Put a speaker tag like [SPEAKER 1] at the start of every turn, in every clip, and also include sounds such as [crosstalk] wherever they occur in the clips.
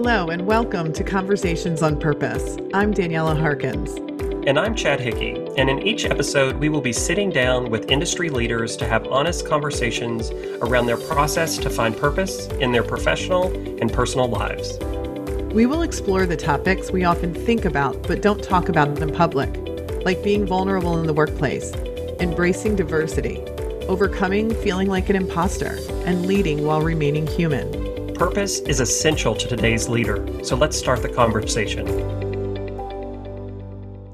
[SPEAKER 1] Hello, and welcome to Conversations on Purpose. I'm Daniela Harkins.
[SPEAKER 2] And I'm Chad Hickey. And in each episode, we will be sitting down with industry leaders to have honest conversations around their process to find purpose in their professional and personal lives.
[SPEAKER 1] We will explore the topics we often think about but don't talk about in public, like being vulnerable in the workplace, embracing diversity, overcoming feeling like an imposter, and leading while remaining human.
[SPEAKER 2] Purpose is essential to today's leader, so let's start the conversation.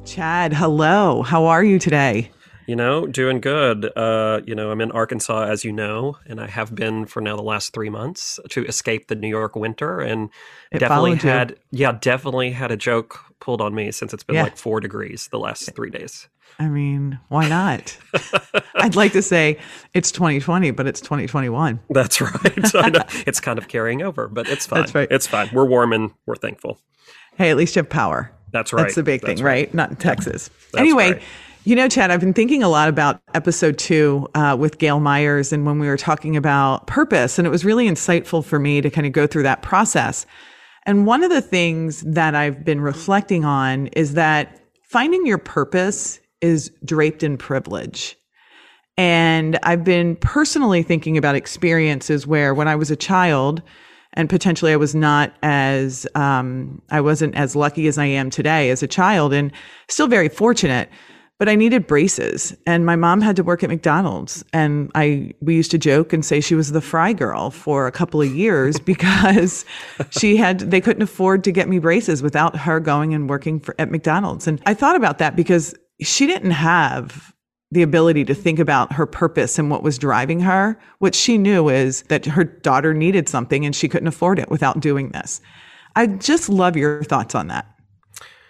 [SPEAKER 1] Chad, hello. How are you today?
[SPEAKER 2] You know, doing good. Uh, you know, I'm in Arkansas, as you know, and I have been for now the last three months to escape the New York winter. And
[SPEAKER 1] It
[SPEAKER 2] definitely
[SPEAKER 1] followed you.
[SPEAKER 2] had, yeah, definitely had a joke pulled on me since it's been
[SPEAKER 1] Yeah.
[SPEAKER 2] like four degrees the last three days.
[SPEAKER 1] I mean, why not? [laughs] I'd like to say it's 2020, but it's 2021.
[SPEAKER 2] That's right. I know. [laughs] It's kind of carrying over, but it's fine.
[SPEAKER 1] That's right.
[SPEAKER 2] It's fine. We're warm and we're thankful.
[SPEAKER 1] Hey, at least you have power.
[SPEAKER 2] That's right.
[SPEAKER 1] That's the big
[SPEAKER 2] That's
[SPEAKER 1] thing, right? Not in Texas.
[SPEAKER 2] That's
[SPEAKER 1] anyway,
[SPEAKER 2] right.
[SPEAKER 1] you know, Chad, I've been thinking a lot about episode two uh, with Gail Myers and when we were talking about purpose, and it was really insightful for me to kind of go through that process. And one of the things that I've been reflecting on is that finding your purpose is draped in privilege. And I've been personally thinking about experiences where when I was a child, and potentially I was not as, um, I wasn't as lucky as I am today as a child, and still very fortunate. But I needed braces, and my mom had to work at McDonald's, and I we used to joke and say she was the fry girl for a couple of years [laughs] because she had they couldn't afford to get me braces without her going and working for, at McDonald's. And I thought about that because she didn't have the ability to think about her purpose and what was driving her. What she knew is that her daughter needed something and she couldn't afford it without doing this. I just love your thoughts on that.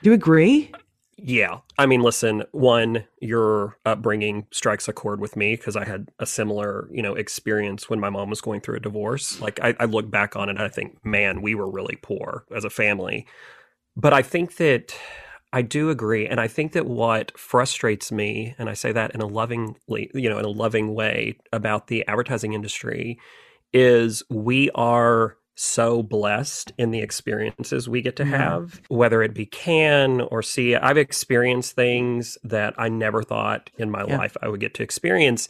[SPEAKER 1] Do you agree?
[SPEAKER 2] Yeah. I mean, listen, one, your upbringing strikes a chord with me because I had a similar, you know, experience when my mom was going through a divorce. Like, I, I look back on it and I think, man, we were really poor as a family. But I think that I do agree. And I think that what frustrates me, and I say that in a lovingly, you know, in a loving way about the advertising industry, is we are so blessed in the experiences we get to
[SPEAKER 1] Yeah.
[SPEAKER 2] have, whether it be Cannes or see. I've experienced things that I never thought in my
[SPEAKER 1] Yeah.
[SPEAKER 2] life I would get to experience.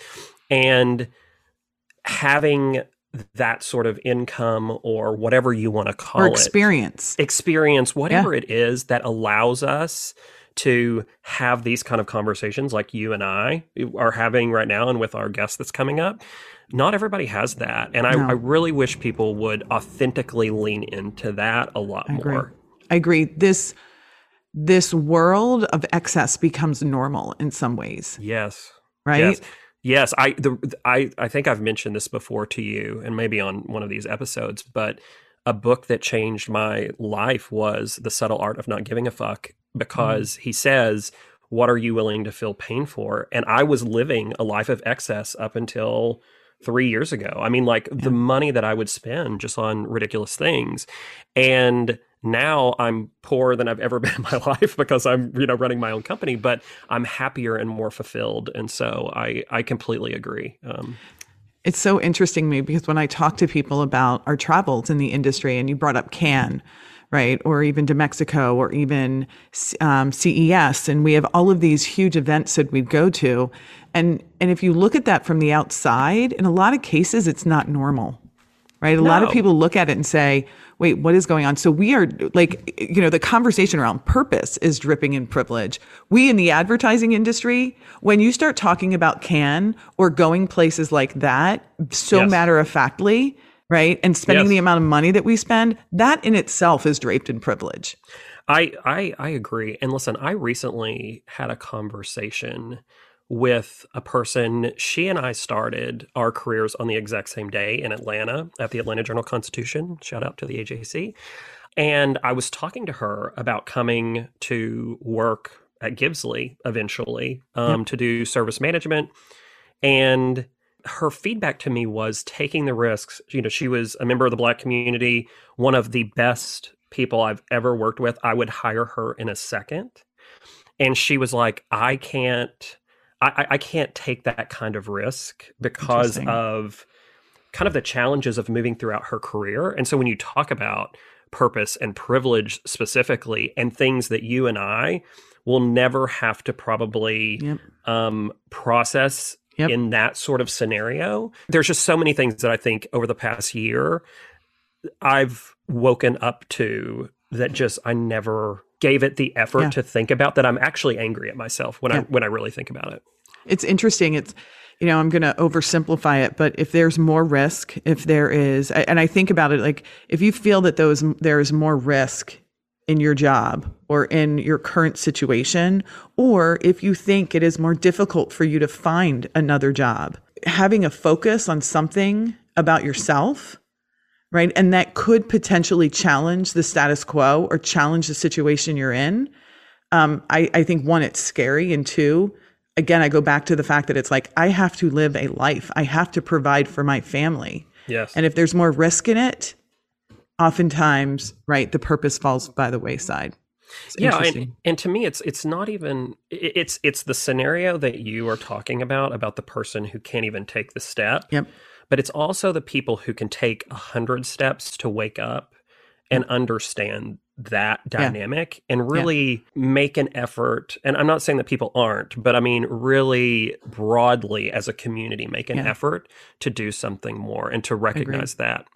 [SPEAKER 2] And having that sort of income or whatever you want to call
[SPEAKER 1] Or
[SPEAKER 2] it
[SPEAKER 1] experience?
[SPEAKER 2] experience, whatever it is that allows us to have these kind of conversations like you and I are having right now and with our guest that's coming up. Not everybody has that. And I,
[SPEAKER 1] No.
[SPEAKER 2] I really wish people would authentically lean into that a lot
[SPEAKER 1] I agree.
[SPEAKER 2] more.
[SPEAKER 1] I agree. This this world of excess becomes normal in some ways,
[SPEAKER 2] Yes.
[SPEAKER 1] right?
[SPEAKER 2] Yes. Yes, I the I I think I've mentioned this before to you and maybe on one of these episodes, but a book that changed my life was The Subtle Art of Not Giving a Fuck because mm. he says, "What are you willing to feel pain for?" And I was living a life of excess up until 3 years ago. I mean like the money that I would spend just on ridiculous things. And now I'm poorer than I've ever [laughs] been in my life because I'm, you know, running my own company, but I'm happier and more fulfilled. And so I, I completely agree. Um,
[SPEAKER 1] It's so interesting to me because when I talk to people about our travels in the industry, and you brought up Cannes, right, or even to Mexico, or even um, CES, and we have all of these huge events that we'd go to, and and if you look at that from the outside, in a lot of cases, it's not normal, right? A lot of people look at it and say, "Wait, what is going on?" So we are like, you know, the conversation around purpose is dripping in privilege. We in the advertising industry, when you start talking about Cannes or going places like that, so
[SPEAKER 2] Yes.
[SPEAKER 1] matter of factly, right, and spending
[SPEAKER 2] Yes.
[SPEAKER 1] the amount of money that we spend, that in itself is draped in privilege.
[SPEAKER 2] I, I, I agree. And listen, I recently had a conversation with a person. She and I started our careers on the exact same day in Atlanta at the Atlanta Journal Constitution. Shout out to the AJC. And I was talking to her about coming to work at Gibbsley eventually um, to do service management. And her feedback to me was taking the risks. You know, she was a member of the Black community, one of the best people I've ever worked with. I would hire her in a second. And she was like, I can't, I, I- can't take that kind of risk because of kind of the challenges of moving throughout her career. And so when you talk about purpose and privilege specifically, and things that you and I will never have to probably yep. um, process yep. in that sort of scenario. There's just so many things that I think over the past year I've woken up to that just I never gave it the effort yeah. to think about that I'm actually angry at myself when yeah. I when I really think about it.
[SPEAKER 1] It's interesting. It's you know, I'm going to oversimplify it, but if there's more risk, if there is and I think about it like if you feel that those there is more risk in your job or in your current situation, or if you think it is more difficult for you to find another job, having a focus on something about yourself, right? And that could potentially challenge the status quo or challenge the situation you're in. Um, I, I think one, it's scary. And two, again, I go back to the fact that it's like, I have to live a life, I have to provide for my family.
[SPEAKER 2] Yes.
[SPEAKER 1] And if there's more risk in it, oftentimes, right, the purpose falls by the wayside.
[SPEAKER 2] It's yeah, and, and to me, it's it's not even it's it's the scenario that you are talking about about the person who can't even take the step.
[SPEAKER 1] Yep.
[SPEAKER 2] But it's also the people who can take a hundred steps to wake up and understand that dynamic yeah. and really yeah. make an effort. And I'm not saying that people aren't, but I mean, really broadly as a community, make an yeah. effort to do something more and to recognize Agreed. that.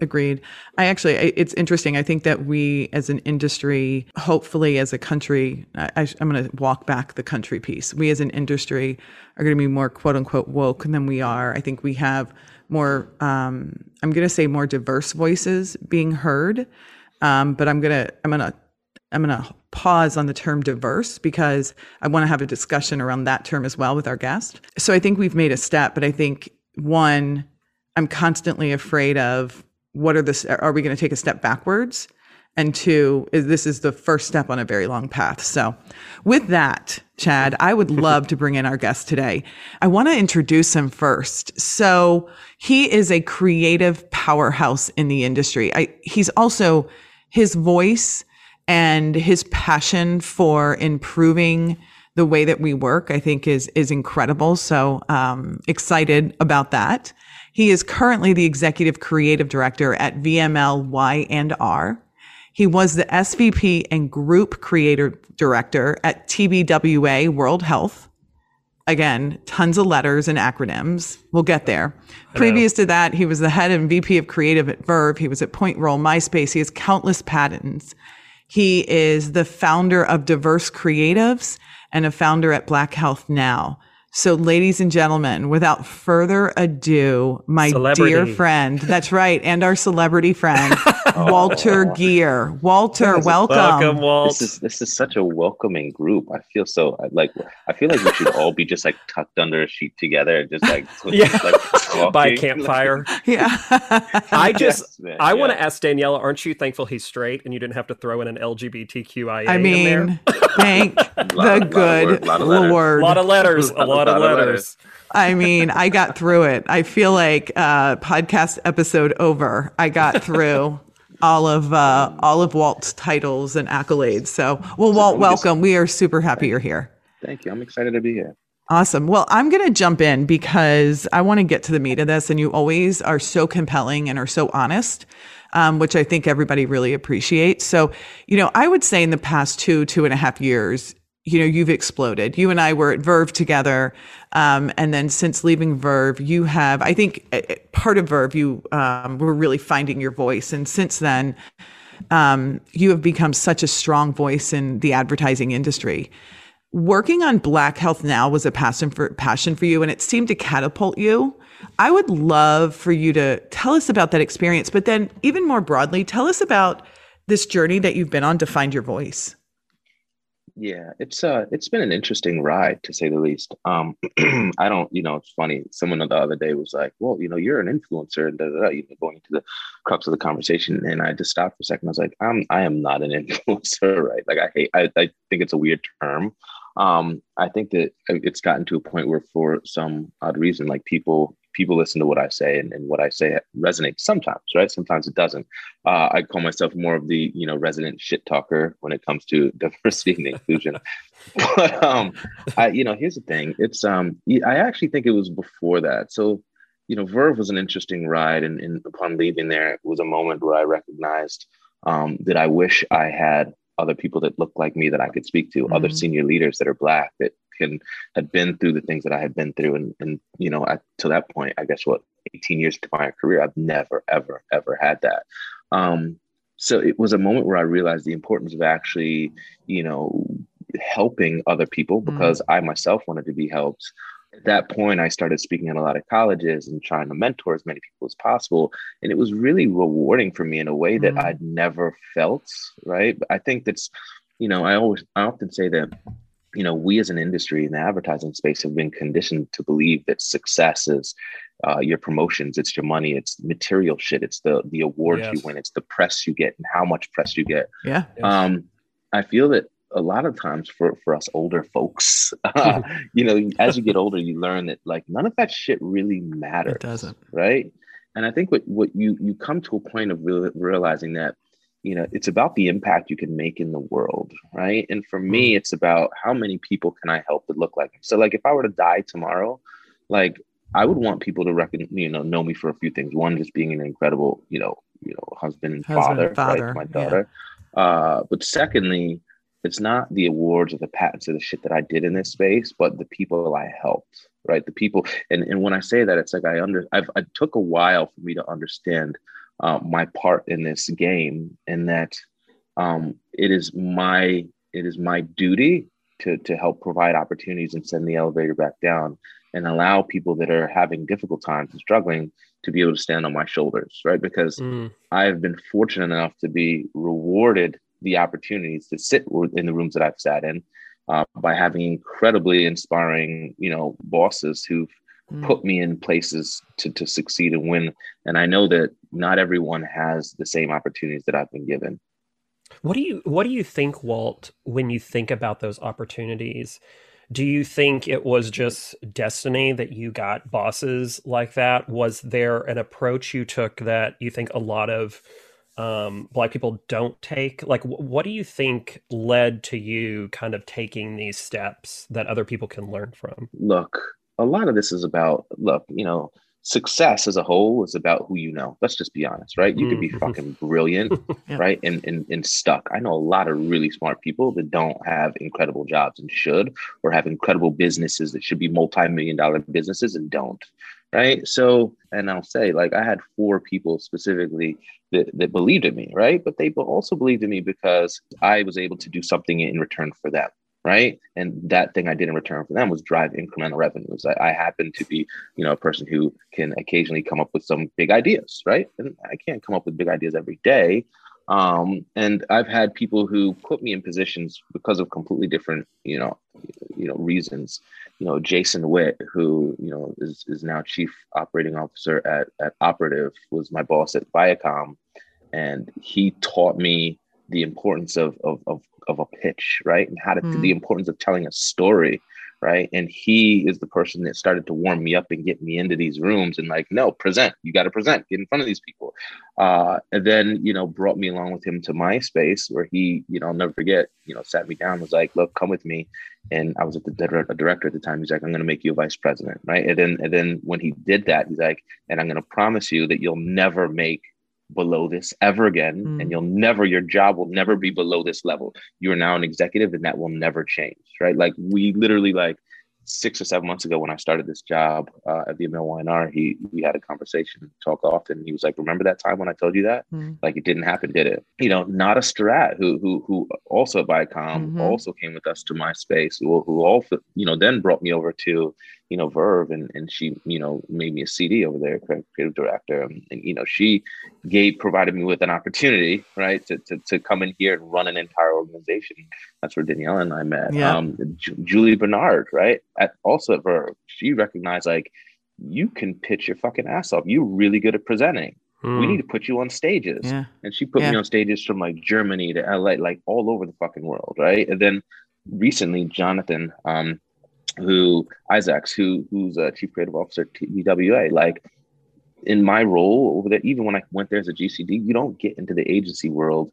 [SPEAKER 1] Agreed. I actually, it's interesting. I think that we as an industry, hopefully as a country, I, am going to walk back the country piece. We as an industry are going to be more quote unquote woke than we are. I think we have more, um, I'm going to say more diverse voices being heard. Um, but I'm to, I'm to, I'm to pause on the term diverse because I want to have a discussion around that term as well with our guest. So I think we've made a step, but I think one, I'm constantly afraid of what are the are we going to take a step backwards and two is this is the first step on a very long path. So with that chad i would [laughs] love to bring in our guest today. I want to introduce him first. So he is a creative powerhouse in the industry. I, he's also his voice and his passion for improving the way that we work i think is is incredible. So um, excited about that. He is currently the executive creative director at VML Y&R. He was the SVP and group creative director at TBWA World Health. Again, tons of letters and acronyms. We'll get there. Previous to that, he was the head and VP of creative at Verve. He was at Point Roll, MySpace. He has countless patents. He is the founder of Diverse Creatives and a founder at Black Health Now. So, ladies and gentlemen, without further ado, my celebrity. dear friend, that's right, and our celebrity friend, [laughs] oh. Walter Geer. Walter, welcome. Welcome,
[SPEAKER 3] Walt. This is this is such a welcoming group. I feel so like I feel like we should all be just like tucked under a sheet together, just like [laughs]
[SPEAKER 2] yeah, like, by a campfire. [laughs]
[SPEAKER 1] yeah.
[SPEAKER 2] I just yes, I yeah. want to ask Daniela, aren't you thankful he's straight and you didn't have to throw in an LGBTQIA?
[SPEAKER 1] I mean, thank the good Lord.
[SPEAKER 2] A lot of letters. A lot lot of letters. letters.
[SPEAKER 1] I mean, I got through it. I feel like uh, podcast episode over. I got through all of uh, all of Walt's titles and accolades. So, well, Walt, welcome. We are super happy you're here.
[SPEAKER 3] Thank you. I'm excited to be here.
[SPEAKER 1] Awesome. Well, I'm going to jump in because I want to get to the meat of this, and you always are so compelling and are so honest. Um, which I think everybody really appreciates. So, you know, I would say in the past two, two and a half years, you know, you've exploded. You and I were at Verve together. Um, and then since leaving Verve, you have, I think part of Verve, you um, were really finding your voice. And since then, um, you have become such a strong voice in the advertising industry. Working on Black Health Now was a passion for passion for you, and it seemed to catapult you. I would love for you to tell us about that experience, but then even more broadly, tell us about this journey that you've been on to find your voice.
[SPEAKER 3] Yeah, it's uh it's been an interesting ride to say the least. Um [clears throat] I don't, you know, it's funny. Someone the other day was like, Well, you know, you're an influencer and you know, going into the crux of the conversation. And I just stopped for a second. I was like, I'm I am not an [laughs] influencer, right? Like I hate I, I think it's a weird term. Um, I think that it's gotten to a point where for some odd reason, like people people listen to what I say and, and what I say resonates sometimes, right? Sometimes it doesn't. Uh, I call myself more of the, you know, resident shit talker when it comes to [laughs] diversity and inclusion. [laughs] but, um, I, you know, here's the thing. It's, um, I actually think it was before that. So, you know, Verve was an interesting ride. And, and upon leaving there, it was a moment where I recognized um, that I wish I had other people that look like me that I could speak to, mm-hmm. other senior leaders that are black that can had been through the things that I had been through. And and you know, at, to that point, I guess what 18 years to my career, I've never, ever, ever had that. Um, so it was a moment where I realized the importance of actually, you know, helping other people mm-hmm. because mm. I myself wanted to be helped. At that point, I started speaking at a lot of colleges and trying to mentor as many people as possible. And it was really rewarding for me in a way that mm. I'd never felt, right? I think that's, you know, I always, I often say that you know, we as an industry in the advertising space have been conditioned to believe that success is uh, your promotions, it's your money, it's material shit, it's the the awards yes. you win, it's the press you get, and how much press you get.
[SPEAKER 1] Yeah.
[SPEAKER 3] Um, I feel that a lot of times for for us older folks, [laughs] uh, [laughs] you know, as you get older, you learn that like none of that shit really matters.
[SPEAKER 1] It doesn't,
[SPEAKER 3] right? And I think what what you you come to a point of real, realizing that you know it's about the impact you can make in the world right and for me mm-hmm. it's about how many people can i help that look like me so like if i were to die tomorrow like i would want people to reckon you know know me for a few things one just being an incredible you know you know husband and husband, father, father, right my daughter yeah. uh but secondly it's not the awards or the patents or the shit that i did in this space but the people i helped right the people and and when i say that it's like i under i've it took a while for me to understand uh, my part in this game, and that um, it is my it is my duty to to help provide opportunities and send the elevator back down and allow people that are having difficult times and struggling to be able to stand on my shoulders, right? Because mm. I've been fortunate enough to be rewarded the opportunities to sit in the rooms that I've sat in uh, by having incredibly inspiring, you know, bosses who've mm. put me in places to, to succeed and win. And I know that not everyone has the same opportunities that I've been given.
[SPEAKER 2] What do you what do you think, Walt, when you think about those opportunities? Do you think it was just destiny that you got bosses like that? Was there an approach you took that you think a lot of um, black people don't take? Like, w- what do you think led to you kind of taking these steps that other people can learn from?
[SPEAKER 3] Look, a lot of this is about look, you know, success as a whole is about who you know. Let's just be honest, right? You mm. could be [laughs] fucking brilliant, [laughs] yeah. right? And, and and stuck. I know a lot of really smart people that don't have incredible jobs and should, or have incredible businesses that should be multi-million dollar businesses and don't. Right. So, and I'll say, like, I had four people specifically that, that believed in me, right? But they also believed in me because I was able to do something in return for them right? And that thing I did in return for them was drive incremental revenues. I, I happen to be, you know, a person who can occasionally come up with some big ideas, right? And I can't come up with big ideas every day. Um, and I've had people who put me in positions because of completely different, you know, you know, reasons. You know, Jason Witt, who you know is, is now chief operating officer at at Operative, was my boss at Viacom, and he taught me the importance of of of, of a pitch, right? And how to mm. the importance of telling a story, right? And he is the person that started to warm me up and get me into these rooms and like, no, present. You got to present. Get in front of these people. Uh, and then you know brought me along with him to MySpace where he, you know, I'll never forget. You know, sat me down, was like, look, come with me. And I was at the director at the time. He's like, I'm going to make you a vice president, right? And then and then when he did that, he's like, and I'm going to promise you that you'll never make below this ever again mm. and you'll never your job will never be below this level you are now an executive and that will never change right like we literally like six or seven months ago when I started this job uh, at the Y&R, he we had a conversation, talk often. He was like, "Remember that time when I told you that? Mm. Like it didn't happen, did it? You know, Nada Stirratt, who who who also at Viacom, mm-hmm. also came with us to MySpace, who, who also you know then brought me over to you know Verve, and and she you know made me a CD over there, creative director, and, and you know she gave provided me with an opportunity, right, to, to to come in here and run an entire organization. That's where Danielle and I met. Yeah. Um, J- Julie Bernard, right, at also at Verve, she recognized like you can pitch your fucking ass off. You're really good at presenting. Mm. We need to put you on stages.
[SPEAKER 1] Yeah.
[SPEAKER 3] And she put yeah. me on stages from like Germany to LA, like all over the fucking world, right? And then recently, Jonathan, um, who Isaacs, who who's a chief creative officer at TBWA, like in my role over there, even when I went there as a GCD, you don't get into the agency world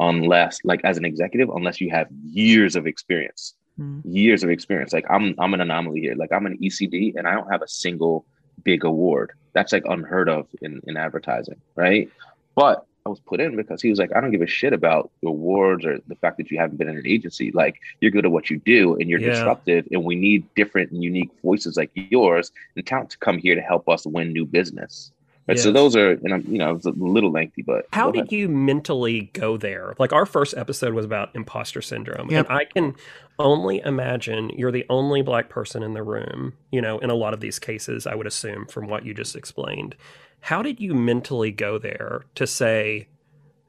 [SPEAKER 3] unless, like, as an executive, unless you have years of experience, mm. years of experience. Like, I'm I'm an anomaly here. Like, I'm an ECD, and I don't have a single big award. That's like unheard of in in advertising, right? But I was put in because he was like, I don't give a shit about awards or the fact that you haven't been in an agency. Like you're good at what you do and you're yeah. disruptive, and we need different and unique voices like yours and talent to come here to help us win new business. Right. Yes. So those are, and I'm, you know, it's a little lengthy, but
[SPEAKER 2] how did you mentally go there? Like our first episode was about imposter syndrome, yep. and I can only imagine you're the only black person in the room. You know, in a lot of these cases, I would assume from what you just explained. How did you mentally go there to say,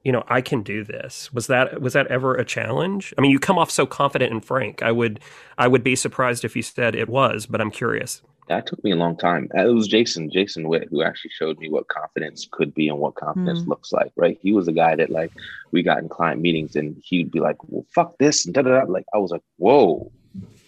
[SPEAKER 2] you know, I can do this? Was that was that ever a challenge? I mean, you come off so confident and frank. I would I would be surprised if you said it was, but I'm curious
[SPEAKER 3] that took me a long time. Uh, it was Jason, Jason Witt, who actually showed me what confidence could be and what confidence mm. looks like, right? He was a guy that like we got in client meetings and he'd be like, well, fuck this and da da da. Like I was like, whoa.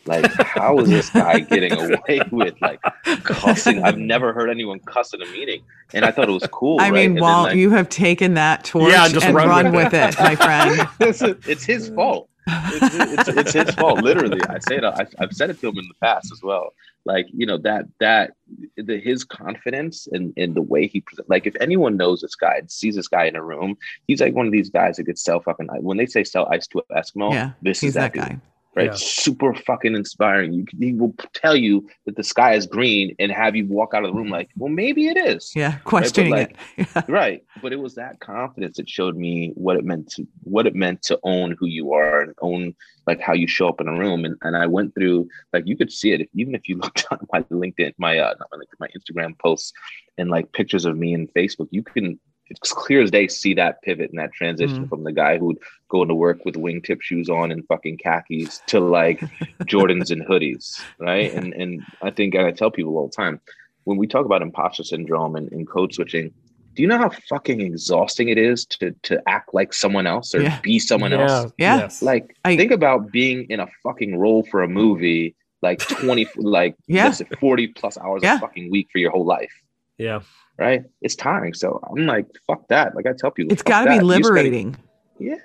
[SPEAKER 3] Like, how is this guy getting away [laughs] with like cussing? I've [laughs] never heard anyone cuss in a meeting. And I thought it was cool.
[SPEAKER 1] I
[SPEAKER 3] right?
[SPEAKER 1] mean, Walt, like, you have taken that torch yeah, and run, run with, it. with it, my friend. [laughs]
[SPEAKER 3] it's, it's his fault. It's, it's, it's, his fault. Literally, I say it. I've, I've said it to him in the past as well like you know that that the, his confidence and in, in the way he present like if anyone knows this guy and sees this guy in a room he's like one of these guys that gets sell fucking when they say sell ice to an eskimo
[SPEAKER 1] yeah
[SPEAKER 3] this
[SPEAKER 1] is
[SPEAKER 3] that,
[SPEAKER 1] that guy
[SPEAKER 3] right yeah. super fucking inspiring you he will tell you that the sky is green and have you walk out of the room like well maybe it is
[SPEAKER 1] yeah questioning
[SPEAKER 3] right?
[SPEAKER 1] Like,
[SPEAKER 3] it [laughs] right but it was that confidence that showed me what it meant to what it meant to own who you are and own like how you show up in a room. And, and I went through like you could see it if, even if you [laughs] looked on my LinkedIn, my uh not my LinkedIn, my Instagram posts and like pictures of me and Facebook, you can it's clear as day see that pivot and that transition mm from the guy who'd go into work with wingtip shoes on and fucking khakis to like [laughs] Jordans and hoodies, right? And and I think and I tell people all the time when we talk about imposter syndrome and, and code switching, do you know how fucking exhausting it is to to act like someone else or yeah. be someone
[SPEAKER 1] yeah.
[SPEAKER 3] else?
[SPEAKER 1] Yeah. Yes.
[SPEAKER 3] Like I, think about being in a fucking role for a movie like 20 like [laughs] yeah. 40 plus hours yeah. a fucking week for your whole life.
[SPEAKER 2] Yeah.
[SPEAKER 3] Right? It's tiring. So I'm like, fuck that. Like I tell people
[SPEAKER 1] it's gotta be liberating.
[SPEAKER 3] Gotta,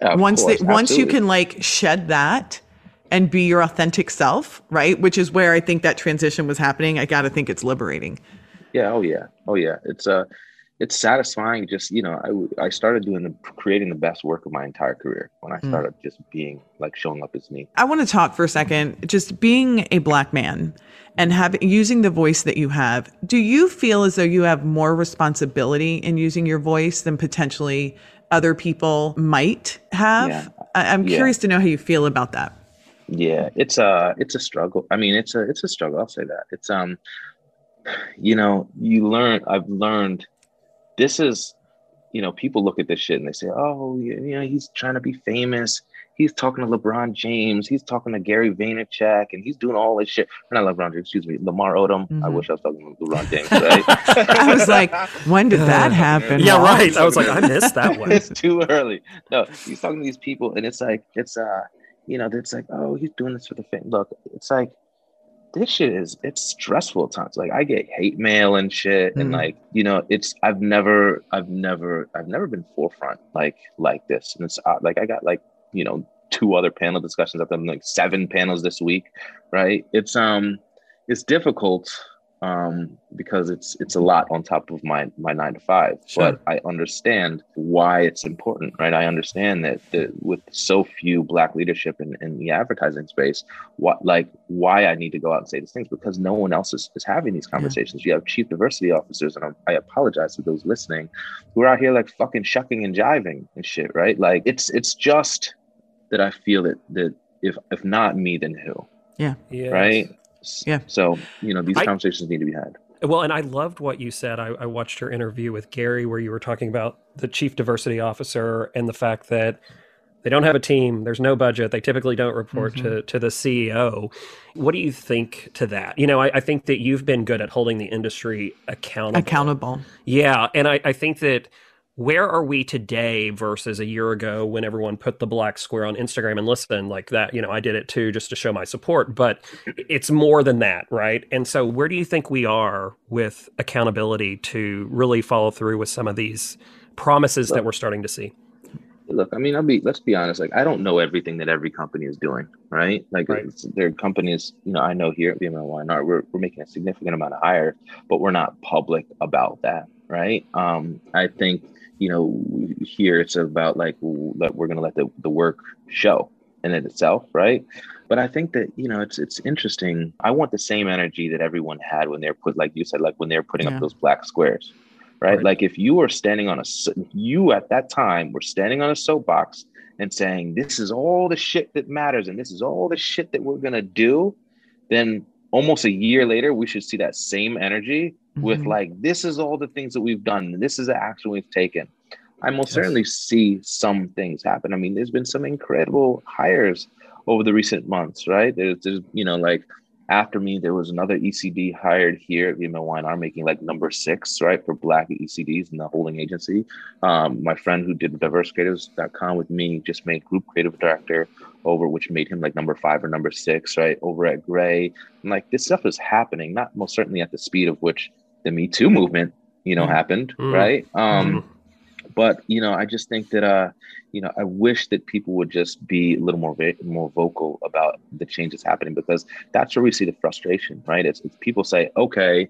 [SPEAKER 3] yeah.
[SPEAKER 1] Once
[SPEAKER 3] course,
[SPEAKER 1] they, once you can like shed that and be your authentic self, right? Which is where I think that transition was happening. I gotta think it's liberating.
[SPEAKER 3] Yeah, oh yeah. Oh yeah. It's uh it's satisfying just you know I, I started doing the creating the best work of my entire career when i hmm. started mm. just being like showing up as me
[SPEAKER 1] i want to talk for a second just being a black man and having using the voice that you have do you feel as though you have more responsibility in using your voice than potentially other people might have yeah. I, am curious yeah. to know how you feel about that
[SPEAKER 3] yeah it's a it's a struggle i mean it's a it's a struggle i'll say that it's um you know you learn i've learned this is, you know, people look at this shit and they say, oh, you know, he's trying to be famous. He's talking to LeBron James. He's talking to Gary Vaynerchuk, and he's doing all this shit. Not LeBron James, excuse me, Lamar Odom. Mm-hmm. I wish I was talking to LeBron James. Right? [laughs]
[SPEAKER 1] I was like, when did that [laughs] happen?
[SPEAKER 2] Yeah, right. I was like, I missed that one. [laughs]
[SPEAKER 3] it's too early. No, he's talking to these people, and it's like, it's uh, you know, it's like, oh, he's doing this for the fame. Look, it's like this shit is it's stressful at times. Like I get hate mail and shit, mm-hmm. and like you know, it's I've never, I've never, I've never been forefront like like this, and it's uh, like I got like you know two other panel discussions. I've done like seven panels this week, right? It's um, it's difficult um, because it's it's a lot on top of my my nine to five. Sure. But I understand why it's important, right? I understand that, that with so few black leadership in, in the advertising space, what like why I need to go out and say these things because no one else is, is having these conversations. Yeah. You have chief diversity officers, and I, I apologize to those listening, who are out here like fucking shucking and jiving and shit, right? Like it's it's just that I feel that that if if not me, then who?
[SPEAKER 1] Yeah.
[SPEAKER 2] yeah.
[SPEAKER 3] Right.
[SPEAKER 1] Yeah.
[SPEAKER 3] So, you know, these I, conversations need to be had.
[SPEAKER 2] Well, and I loved what you said. I, I watched your interview with Gary where you were talking about the chief diversity officer and the fact that they don't have a team. There's no budget. They typically don't report mm-hmm. to, to the CEO. What do you think to that? You know, I, I, think that you've been good at holding the industry accountable.
[SPEAKER 1] Accountable.
[SPEAKER 2] Yeah. And I, I think that where are we today versus a year ago when everyone put the black square on Instagram and listen like that? You know, I did it too just to show my support, but it's more than that, right? And so, where do you think we are with accountability to really follow through with some of these promises look, that we're starting to see?
[SPEAKER 3] Look, I mean, I'll be let's be honest. Like, I don't know everything that every company is doing, right? Like, right. there are companies, you know, I know here at VML we're we're making a significant amount of hires, but we're not public about that, right? Um, I think you know, here it's about like that we're going to let the, the work show in it itself, right? But I think that you know it's it's interesting. I want the same energy that everyone had when they're put, like you said, like when they're putting yeah. up those black squares, right? right? Like if you were standing on a, you at that time were standing on a soapbox and saying this is all the shit that matters and this is all the shit that we're gonna do, then almost a year later we should see that same energy mm-hmm. with like this is all the things that we've done, this is the action we've taken. I most yes. certainly see some things happen. I mean, there's been some incredible hires over the recent months, right? There's, there's you know, like after me, there was another ECD hired here at VML Y&R making like number six, right, for Black ECDs in the holding agency. Um, my friend who did diversecreatives.com with me just made group creative director over, which made him like number five or number six, right, over at Grey. And like this stuff is happening, not most certainly at the speed of which the Me Too movement, you know, mm happened, mm right? Um, mm but you know, I just think that uh, you know, I wish that people would just be a little more more vocal about the changes happening because that's where we see the frustration, right? It's, it's people say, okay,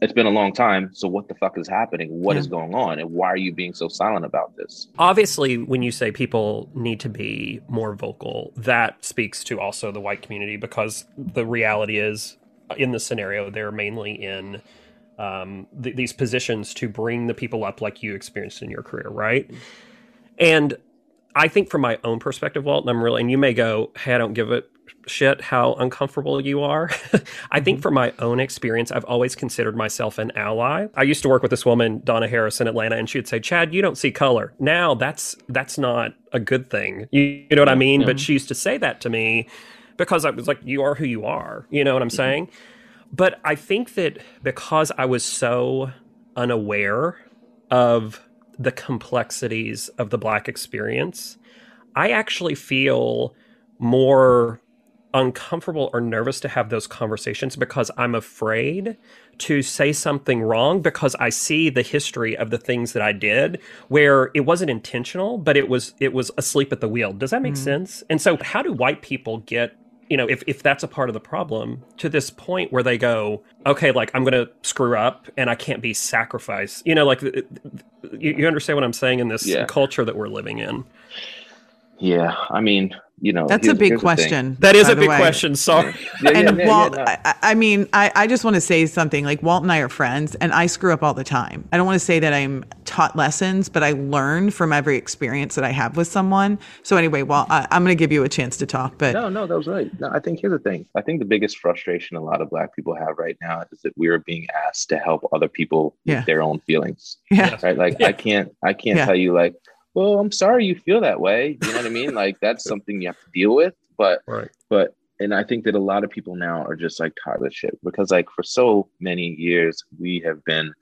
[SPEAKER 3] it's been a long time. So what the fuck is happening? What yeah. is going on? And why are you being so silent about this?
[SPEAKER 2] Obviously, when you say people need to be more vocal, that speaks to also the white community because the reality is in the scenario, they're mainly in um, th- these positions to bring the people up like you experienced in your career, right? And I think from my own perspective, Walt, and I'm really, and you may go, hey, I don't give a shit how uncomfortable you are. [laughs] I think mm-hmm. from my own experience, I've always considered myself an ally. I used to work with this woman, Donna Harris in Atlanta, and she would say, Chad, you don't see color. Now that's that's not a good thing. You, you know what I mean? But she used to say that to me because I was like, you are who you are. You know what I'm mm-hmm. But I think that because I was so unaware of the complexities of the Black experience, I actually feel more uncomfortable or nervous to have those conversations because I'm afraid to say something wrong because I see the history of the things that I did where it wasn't intentional but it was it was asleep at the wheel. Does that make mm. sense? And so how do white people get you know, if, if that's a part of the problem, to this point where they go, okay, like I'm going to screw up and I can't be sacrificed. You know, like you, you understand what I'm saying in this yeah. culture that we're living in.
[SPEAKER 3] Yeah, I mean, you know,
[SPEAKER 1] that's a big question.
[SPEAKER 2] That is a big way. question. Sorry.
[SPEAKER 1] Yeah, yeah, and yeah, Walt, no. I, I, mean, I, I just want to say something. Like Walt and I are friends, and I screw up all the time. I don't want to say that I'm taught lessons, but I learn from every experience that I have with someone. So anyway, Walt, I, am going to give you a chance to talk. But
[SPEAKER 3] no, no, that was right. No, I think here's the thing. I think the biggest frustration a lot of Black people have right now is that we are being asked to help other people with their own feelings.
[SPEAKER 1] Yeah.
[SPEAKER 3] Right. Like I can't, I can't tell you like well, I'm sorry you feel that way. You know what I mean? Like that's [laughs] something you have to deal with. But right. but and I think that a lot of people now are just like tired of shit because like for so many years we have been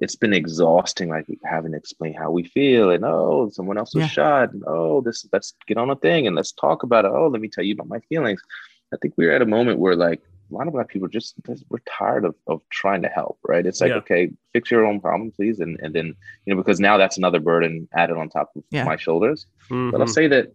[SPEAKER 3] it's been exhausting like having to explain how we feel and oh someone else was yeah. shot and oh this let's get on a thing and let's talk about it. Oh, let me tell you about my feelings. I think we're at a moment where like a lot of black people just we're tired of, of trying to help right? It's like yeah. okay fix your own problem please and and then you know because now that's another burden added on top of yeah. my shoulders. Mm-hmm. but i'll say that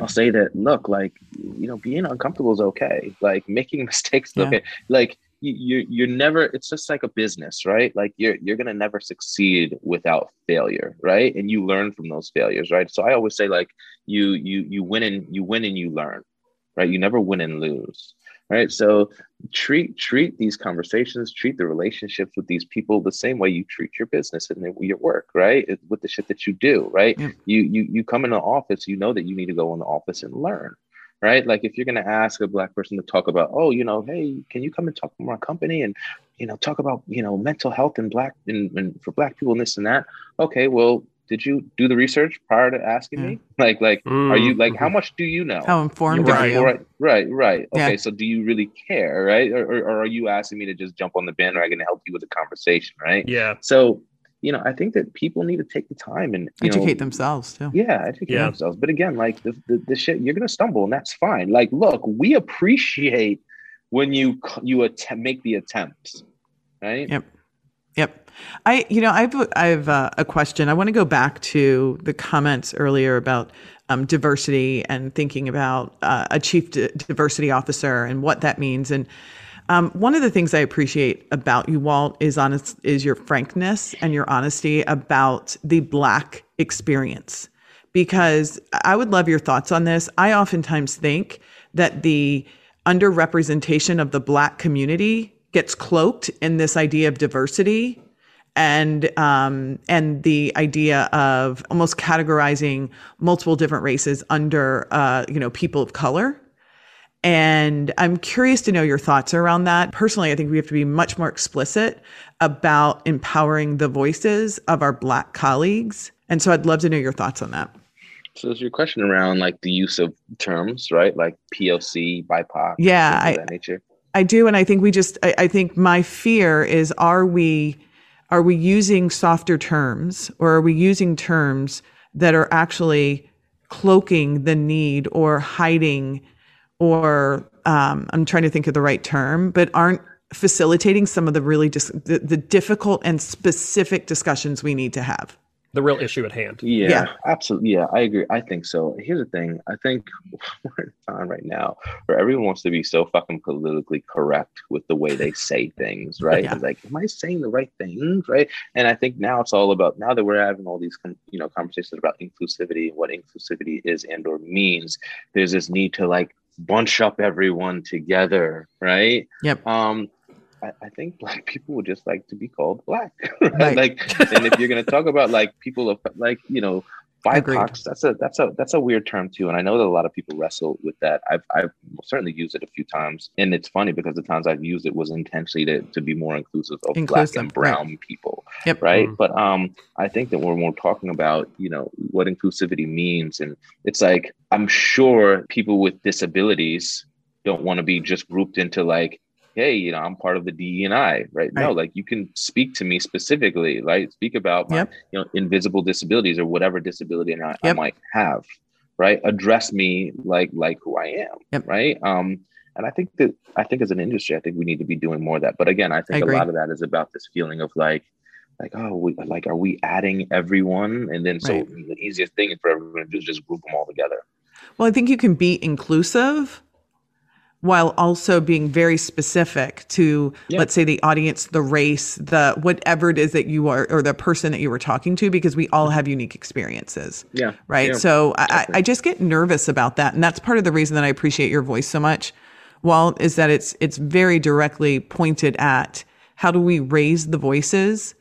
[SPEAKER 3] i'll say that look like you know being uncomfortable is okay. Like making [laughs] mistakes yeah. okay. Like you you're never it's just like a business right? Like you're you're gonna never succeed without failure right? And you learn from those failures right? So i always say like you you you win and you win and you learn right? You never win and lose right? So treat treat these conversations treat the relationships with these people the same way you treat your business and your work right? With the shit that you do right? Yeah. you you you come in the office you know that you need to go in the office and learn right? Like if you're going to ask a black person to talk about oh you know hey can you come and talk to our company and you know talk about you know mental health and black and, and for black people and this and that? Okay well did you do the research prior to asking me? Like, like, mm. are you like, how mm-hmm. much do you know?
[SPEAKER 1] How informed are you?
[SPEAKER 3] Right, right, right. Okay, yeah. so do you really care, right? Or, or, or, are you asking me to just jump on the bandwagon and help you with the conversation, right?
[SPEAKER 2] Yeah.
[SPEAKER 3] So, you know, I think that people need to take the time and
[SPEAKER 1] educate
[SPEAKER 3] know,
[SPEAKER 1] themselves too.
[SPEAKER 3] Yeah, educate yeah. themselves. But again, like the, the, the shit, you're gonna stumble, and that's fine. Like, look, we appreciate when you you attempt make the attempts, right?
[SPEAKER 1] Yep. Yep. I, you know, I've, I've uh, a question. I want to go back to the comments earlier about um, diversity and thinking about uh, a chief d- diversity officer and what that means. And Um, one of the things I appreciate about you, Walt, is honest is your frankness and your honesty about the black experience. Because I would love your thoughts on this. I oftentimes think that the underrepresentation of the black community gets cloaked in this idea of diversity and um, and the idea of almost categorizing multiple different races under uh, you know people of color and I'm curious to know your thoughts around that. Personally, I think we have to be much more explicit about empowering the voices of our Black colleagues. And so I'd love to know your thoughts on that.
[SPEAKER 3] So is your question around like the use of terms, right? Like POC, BIPOC,
[SPEAKER 1] yeah, I, that nature. I do, and I think we just. I, I think my fear is: are we, are we using softer terms, or are we using terms that are actually cloaking the need or hiding or um, I'm trying to think of the right term, but aren't facilitating some of the really dis- the, the difficult and specific discussions we need to have
[SPEAKER 2] the real issue at hand.
[SPEAKER 3] Yeah, yeah, absolutely. Yeah, I agree. I think so. Here's the thing. I think [laughs] we're in a time right now where everyone wants to be so fucking politically correct with the way they say things, [laughs] right? Yeah. Like, am I saying the right things, right? And I think now it's all about now that we're having all these, you know, conversations about inclusivity and what inclusivity is and or means. There's this need to like bunch up everyone together, right?
[SPEAKER 1] Yep.
[SPEAKER 3] Um, I, I think black people would just like to be called black, [laughs] right? right. Like, and if you're gonna talk about like people of like you know BIPOC, that's a that's a that's a weird term too, and I know that a lot of people wrestle with that. I've I've certainly used it a few times, and it's funny because the times I've used it was intentionally to, to be more inclusive of inclusive, black and brown right. people,
[SPEAKER 1] yep.
[SPEAKER 3] right? Mm-hmm. But um, I think that when we're talking about you know what inclusivity means, and it's like I'm sure people with disabilities don't want to be just grouped into like hey, you know, I'm part of the DEI, right? right? No, like you can speak to me specifically, right? Speak about my, yep. you know, invisible disabilities or whatever disability I, yep. I, might have, right? Address me like like who I am,
[SPEAKER 1] yep.
[SPEAKER 3] right? Um, and I think that I think as an industry, I think we need to be doing more of that. But again, I think I a lot of that is about this feeling of like, like oh, we, like are we adding everyone? And then so right. the easiest thing for everyone to do is just group them all together.
[SPEAKER 1] Well, I think you can be inclusive while also being very specific to yeah. let's say the audience the race the whatever it is that you are or the person that you were talking to because we all have unique experiences.
[SPEAKER 3] Yeah.
[SPEAKER 1] Right?
[SPEAKER 3] Yeah.
[SPEAKER 1] so I, I just get nervous about that and that's part of the reason that i appreciate your voice so much walt is that it's it's very directly pointed at how do we raise the voices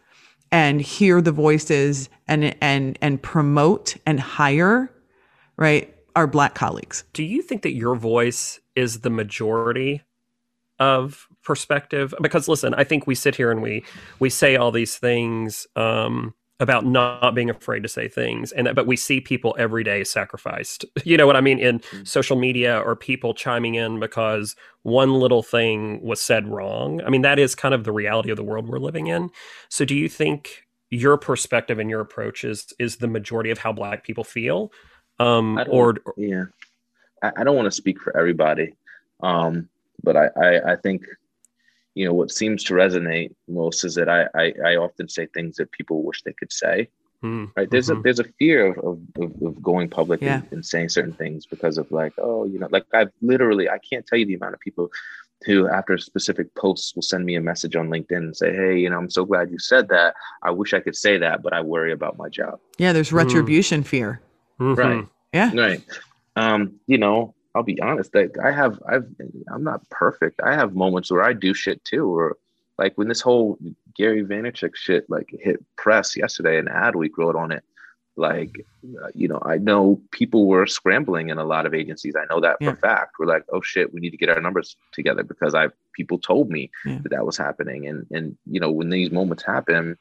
[SPEAKER 1] and hear the voices and and and promote and hire right our black colleagues.
[SPEAKER 2] Do you think that your voice is the majority of perspective. Because listen i think we sit here and we we say all these things um about not being afraid to say things and but we see people every day sacrificed. [laughs] You know what i mean? In mm-hmm. social media or people chiming in because one little thing was said wrong. I mean that is kind of the reality of the world we're living in. So do you think your perspective and your approach is is the majority of how black people feel? Um or
[SPEAKER 3] yeah I, I don't want to speak for everybody, um, but I, I, I think you know what seems to resonate most is that I, I, I often say things that people wish they could say. Mm, right? There's mm-hmm. a there's a fear of of, of going public yeah. and, and, saying certain things because of like oh you know like I've literally I can't tell you the amount of people who after specific posts will send me a message on LinkedIn and say hey you know I'm so glad you said that I wish I could say that but I worry about my job.
[SPEAKER 1] Yeah, there's retribution mm. fear.
[SPEAKER 3] Mm-hmm. Right.
[SPEAKER 1] Yeah.
[SPEAKER 3] Right um, you know, I'll be honest, like I have, I've, I'm not perfect. I have moments where I do shit too, or like when this whole Gary Vaynerchuk shit like hit press yesterday and Adweek wrote on it. Like, uh, you know, I know people were scrambling in a lot of agencies. I know that yeah. for fact. We're like, oh shit, we need to get our numbers together because I people told me yeah. that that was happening. And and you know, when these moments happen,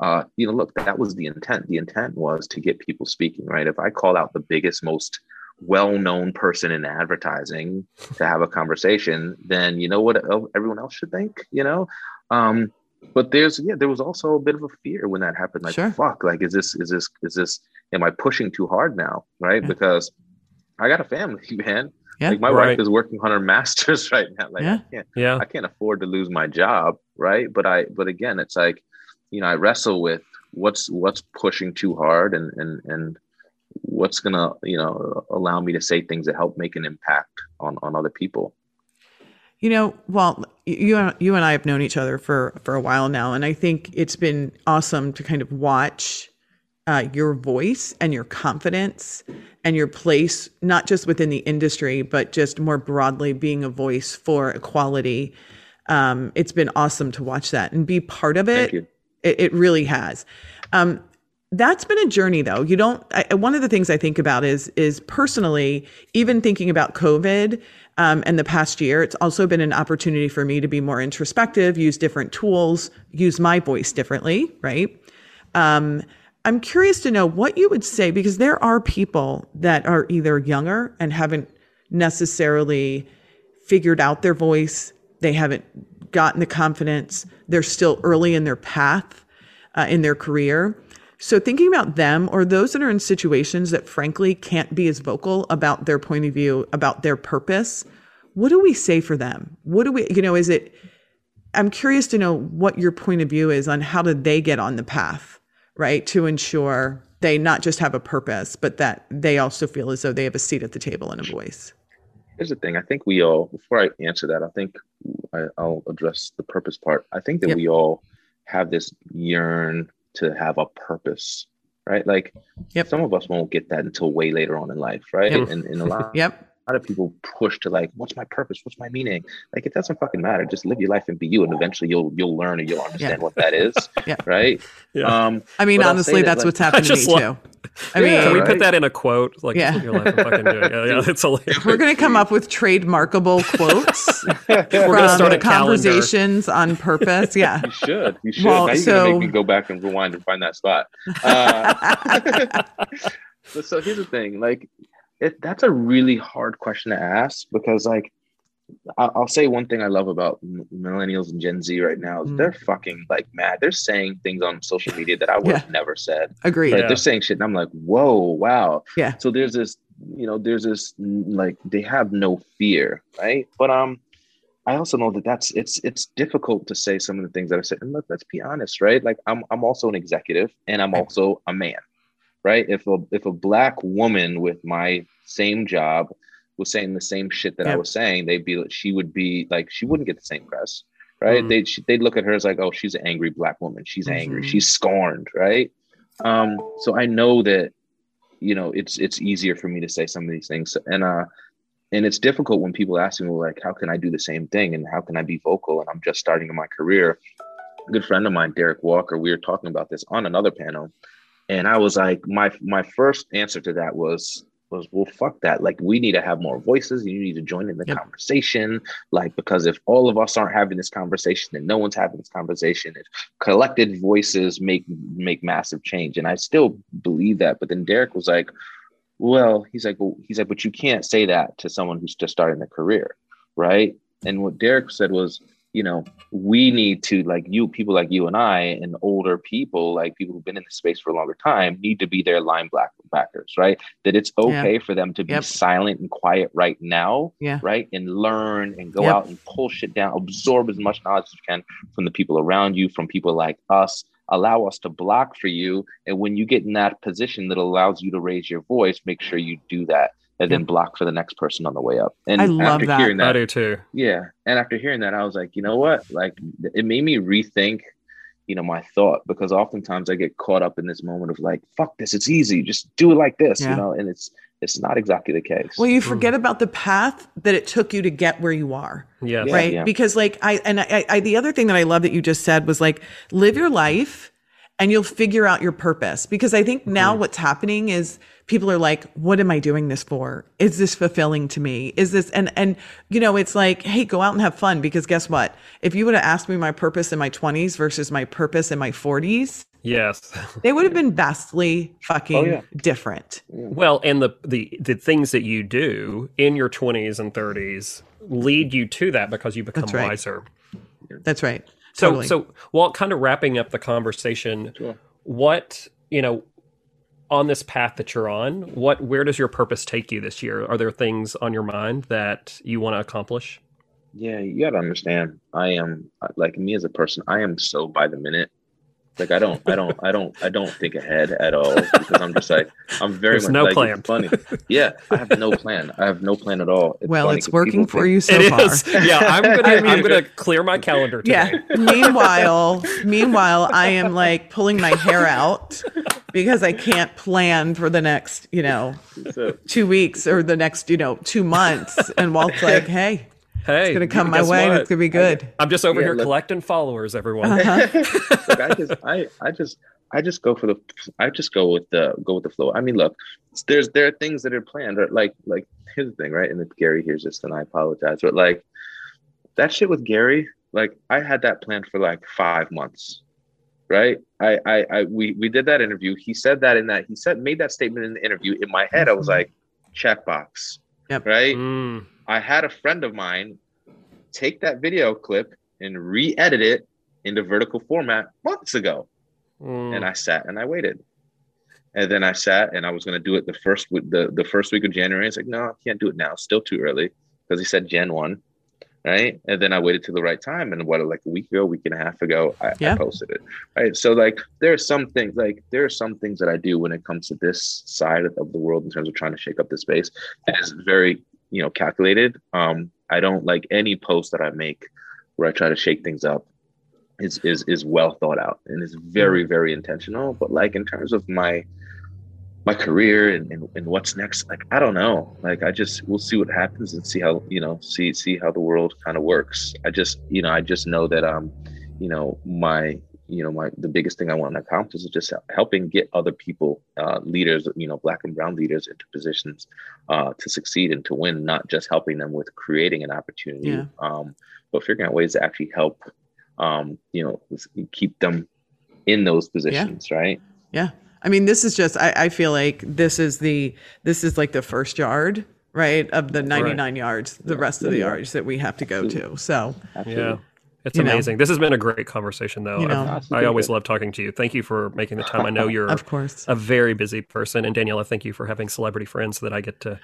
[SPEAKER 3] uh, you know, look, that was the intent. The intent was to get people speaking, right? If I call out the biggest, most well-known person in advertising to have a conversation, then you know what everyone else should think, you know. Um, but there's yeah, there was also a bit of a fear when that happened. Like, sure. fuck, like is this is this is this am I pushing too hard now, right? Yeah. Because I got a family, [laughs] man. Yeah, like my right. wife is working on her master's [laughs] right now. Like
[SPEAKER 1] yeah.
[SPEAKER 3] I can't,
[SPEAKER 2] yeah,
[SPEAKER 3] I can't afford to lose my job, right? But I, but again, it's like, you know, I wrestle with what's what's pushing too hard and and and what's going to you know allow me to say things that help make an impact on on other people
[SPEAKER 1] you know well you you and I have known each other for for a while now, and I think it's been awesome to kind of watch uh, your voice and your confidence and your place, not just within the industry, but just more broadly being a voice for equality. Um, it's been awesome to watch that and be part of it. It, it, really has. Um, that's been a journey though. You don't, I, one of the things I think about is, is personally, even thinking about COVID, um, and the past year, it's also been an opportunity for me to be more introspective, use different tools, use my voice differently, right? Um, I'm curious to know what you would say because there are people that are either younger and haven't necessarily figured out their voice, they haven't gotten the confidence, they're still early in their path uh, in their career. So, thinking about them or those that are in situations that frankly can't be as vocal about their point of view, about their purpose, what do we say for them? What do we, you know, is it, I'm curious to know what your point of view is on how do they get on the path right? To ensure they not just have a purpose, but that they also feel as though they have a seat at the table and a voice.
[SPEAKER 3] Here's the thing. I think we all, before I answer that, I think I, will address the purpose part. I think that yep. we all have this yearn to have a purpose, right? Like yep. some of us won't get that until way later on in life, right? Yep. And, and a lot, [laughs]
[SPEAKER 1] yep
[SPEAKER 3] lot of people push to like, what's my purpose? What's my meaning? Like it doesn't fucking matter. Just live your life and be you, and eventually you'll you'll learn and you'll understand yeah. what that is. [laughs]
[SPEAKER 1] yeah.
[SPEAKER 3] Right.
[SPEAKER 1] Yeah. Um, I mean, honestly, that, that's like, [laughs] what's happened to me love, too.
[SPEAKER 2] I mean, can we right? put that in a quote? Like, yeah. your life fucking doing. Yeah, yeah, it's hilarious.
[SPEAKER 1] We're gonna come up with trademarkable [laughs] quotes We're gonna start a conversations calendar. on purpose. Yeah,
[SPEAKER 3] you should. You should. Well, now you're so, gonna make me go back and rewind and find that spot. Uh, so here's the thing, like it, that's a really hard question to ask because like I'll say one thing I love about millennials and Gen Z right now is mm. they're fucking like mad. They're saying things on social media that I would have never said.
[SPEAKER 1] Agreed.
[SPEAKER 3] Right?
[SPEAKER 1] Yeah.
[SPEAKER 3] They're saying shit, and I'm like, whoa, wow.
[SPEAKER 1] Yeah.
[SPEAKER 3] So there's this, you know, there's this like they have no fear, right? But um, I also know that that's it's it's difficult to say some of the things that I said. And look, let's be honest, right? Like I'm I'm also an executive, and I'm also a man, right? If a if a black woman with my same job was saying the same shit that I was saying, they'd be she would be like she wouldn't get the same press, right? Mm. They'd they'd look at her as like, oh, she's an angry black woman. She's mm-hmm. angry. She's scorned, right? Um, so I know that you know it's it's easier for me to say some of these things, and uh, and it's difficult when people ask me like, how can I do the same thing, and how can I be vocal, and I'm just starting in my career. A good friend of mine, Derek Walker, we were talking about this on another panel, and I was like, my my first answer to that was was, well, fuck that. Like, we need to have more voices. You need to join in the yep. conversation. Like, because if all of us aren't having this conversation, then no one's having this conversation. If collected voices make make massive change, and I still believe that. But then Derek was like, well, he's like, well, he's like, but you can't say that to someone who's just starting their career, right? And what Derek said was, you know, we need to like you people like you and I and older people, like people who've been in the space for a longer time, need to be their line black backers, right? That it's okay yeah. for them to be yep. silent and quiet right now,
[SPEAKER 1] yeah.
[SPEAKER 3] right? And learn and go yep. out and pull shit down, absorb as much knowledge as you can from the people around you, from people like us. Allow us to block for you. And when you get in that position that allows you to raise your voice, make sure you do that and then block for the next person on the way up. And
[SPEAKER 1] I love after that. hearing that,
[SPEAKER 2] I do too.
[SPEAKER 3] Yeah, and after hearing that, I was like, you know what? Like, it made me rethink, you know, my thought because oftentimes I get caught up in this moment of like, fuck this, it's easy, just do it like this, yeah. you know, and it's it's not exactly the case.
[SPEAKER 1] Well, you forget mm. about the path that it took you to get where you are.
[SPEAKER 2] Yes.
[SPEAKER 1] Yeah, right.
[SPEAKER 3] Yeah.
[SPEAKER 1] Because like I and I, I the other thing that I love that you just said was like live your life and you'll figure out your purpose. Because I think now mm-hmm. what's happening is people are like, what am I doing this for? Is this fulfilling to me? Is this, and, and, you know, it's like, hey, go out and have fun. Because guess what? If you would have asked me my purpose in my 20s versus my purpose in my 40s,
[SPEAKER 2] Yes.
[SPEAKER 1] they would have been vastly fucking oh, yeah. different.
[SPEAKER 2] Well, and the, the the things that you do in your 20s and 30s lead you to that because you become
[SPEAKER 1] That's right.
[SPEAKER 2] wiser.
[SPEAKER 1] That's right.
[SPEAKER 2] So totally. so while kind of wrapping up the conversation, sure. what, you know, on this path that you're on, what where does your purpose take you this year? Are there things on your mind that you want to accomplish?
[SPEAKER 3] Yeah, you got to understand. I am like me as a person. I am so by the minute, Like I don't, I don't, I don't, I don't think ahead at all because I'm just like I'm very
[SPEAKER 2] There's
[SPEAKER 3] much
[SPEAKER 2] no
[SPEAKER 3] like
[SPEAKER 2] plan.
[SPEAKER 3] it's funny. Yeah, I have no plan. I have no plan at all.
[SPEAKER 1] well, it's working for
[SPEAKER 3] think-
[SPEAKER 1] you so
[SPEAKER 2] It
[SPEAKER 1] far.
[SPEAKER 2] is. Yeah, I'm gonna [laughs]
[SPEAKER 3] I mean-
[SPEAKER 2] I'm gonna clear my calendar today.
[SPEAKER 1] Yeah. meanwhile, meanwhile, I am like pulling my hair out because I can't plan for the next, you know,
[SPEAKER 3] So,
[SPEAKER 1] two weeks or the next, you know, two months. And Walt's [laughs] like, hey,
[SPEAKER 2] Hey,
[SPEAKER 1] it's gonna come my
[SPEAKER 2] guess
[SPEAKER 1] way and it's gonna be good.
[SPEAKER 2] I'm just over
[SPEAKER 3] Yeah,
[SPEAKER 2] here
[SPEAKER 3] look-
[SPEAKER 2] collecting followers, everyone. Uh-huh. [laughs]
[SPEAKER 3] Look, I just, I, I just, I just go for the, I just go with the, go with the flow. I mean, look, there's, there are things that are planned. Or like, like here's the thing, right? And if Gary hears this, then I apologize. But like, that shit with Gary, like, I had that planned for like five months, right? I, I, I, we, we did that interview. He said that in that, he said, made that statement in the interview. In my head, I was
[SPEAKER 1] Mhm.
[SPEAKER 3] like, checkbox,
[SPEAKER 1] Yep.
[SPEAKER 3] right?
[SPEAKER 2] Mm,
[SPEAKER 3] I had a friend of mine take that video clip and re-edit it into vertical format months ago.
[SPEAKER 2] mm.
[SPEAKER 3] And I sat and I waited. And then I sat and I was gonna do it the first week the, the first week of January. It's like, no, I can't do it now. Still too early. Because he said Gen 1. Right. And then I waited till the right time. And what like a week ago, week and a half ago, I,
[SPEAKER 1] Yeah.
[SPEAKER 3] I posted it. Right. So like there are some things like there are some things that I do when it comes to this side of the world in terms of trying to shake up the space. It is very, you know, calculated. Um, I don't like any post that I make where I try to shake things up is is is well thought out and is very very intentional but like in terms of my my career and, and, and what's next like i don't know like i just we'll see what happens and see how you know see see how the world kind of works i just you know i just know that um you know my you know my the biggest thing i want to accomplish is just helping get other people uh leaders you know black and brown leaders into positions uh to succeed and to win not just helping them with creating an opportunity
[SPEAKER 1] Yeah.
[SPEAKER 3] um but figuring out ways to actually help um you know keep them in those positions right
[SPEAKER 1] Yeah. I mean, this is just, I, I feel like this is the, this is like the first yard, right? Of the 99 yards, the rest of the
[SPEAKER 3] Yeah.
[SPEAKER 1] yards that we have to go to. So,
[SPEAKER 3] Absolutely.
[SPEAKER 2] yeah. It's
[SPEAKER 1] You know.
[SPEAKER 2] amazing. This has been a great conversation, though.
[SPEAKER 1] You know.
[SPEAKER 2] I've- I always love talking to you. Thank you for making the time. I know [laughs] you're
[SPEAKER 1] of course.
[SPEAKER 2] a very busy person, and Daniela, thank you for having celebrity friends that I get to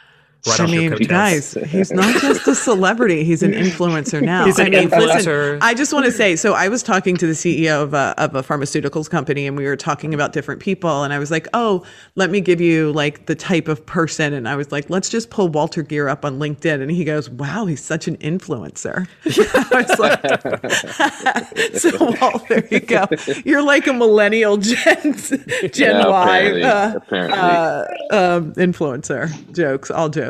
[SPEAKER 2] ride
[SPEAKER 1] I mean, guys, he's not just a celebrity; he's an influencer now.
[SPEAKER 2] He's an
[SPEAKER 1] I mean, listen. I just want to say, so I was talking to the CEO of a of a pharmaceuticals company, and we were talking about different people, and I was like, "Oh, let me give you like the type of person," and I was like, "Let's just pull Walter Geer up on LinkedIn," and he goes, "Wow, he's such an influencer." [laughs] I was like, [laughs] "So, Walt, there you go. You're like a millennial Gen Gen
[SPEAKER 3] Yeah,
[SPEAKER 1] Y."
[SPEAKER 3] apparently,
[SPEAKER 1] uh,
[SPEAKER 3] apparently.
[SPEAKER 1] uh, um, influencer jokes, all jokes.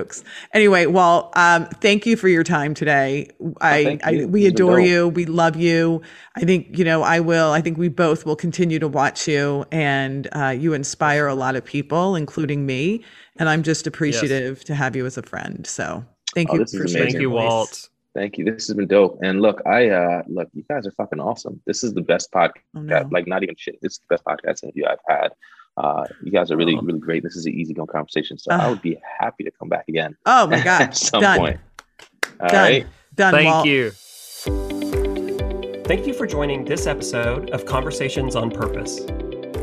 [SPEAKER 1] Anyway, well, um, thank you for your time today. I,
[SPEAKER 3] thank
[SPEAKER 1] I we
[SPEAKER 3] This
[SPEAKER 1] adore you. We love you. I think you know. I will. I think we both will continue to watch you, and uh, you inspire a lot of people, including me. And I'm just appreciative to have you as a friend. So thank
[SPEAKER 3] Oh,
[SPEAKER 1] you. for
[SPEAKER 2] Thank you,
[SPEAKER 1] voice.
[SPEAKER 2] Walt.
[SPEAKER 3] Thank you. This has been dope. And look, I uh look, you guys are fucking awesome. This is the best podcast.
[SPEAKER 1] Oh, no.
[SPEAKER 3] Like not even shit. This is the best podcast interview I've had. Uh, you guys are really,
[SPEAKER 2] Oh.
[SPEAKER 3] really great. This is an easygoing conversation. So
[SPEAKER 1] Uh.
[SPEAKER 3] I would be happy to come back again
[SPEAKER 1] Oh my God! [laughs]
[SPEAKER 3] at some
[SPEAKER 1] Done.
[SPEAKER 3] point. All
[SPEAKER 1] Done.
[SPEAKER 3] right.
[SPEAKER 1] Done.
[SPEAKER 2] Thank
[SPEAKER 1] Walt.
[SPEAKER 2] you. Thank you for joining this episode of Conversations on Purpose.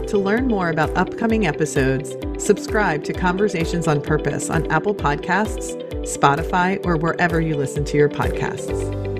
[SPEAKER 1] To learn more about upcoming episodes, subscribe to Conversations on Purpose on Apple Podcasts, Spotify, or wherever you listen to your podcasts.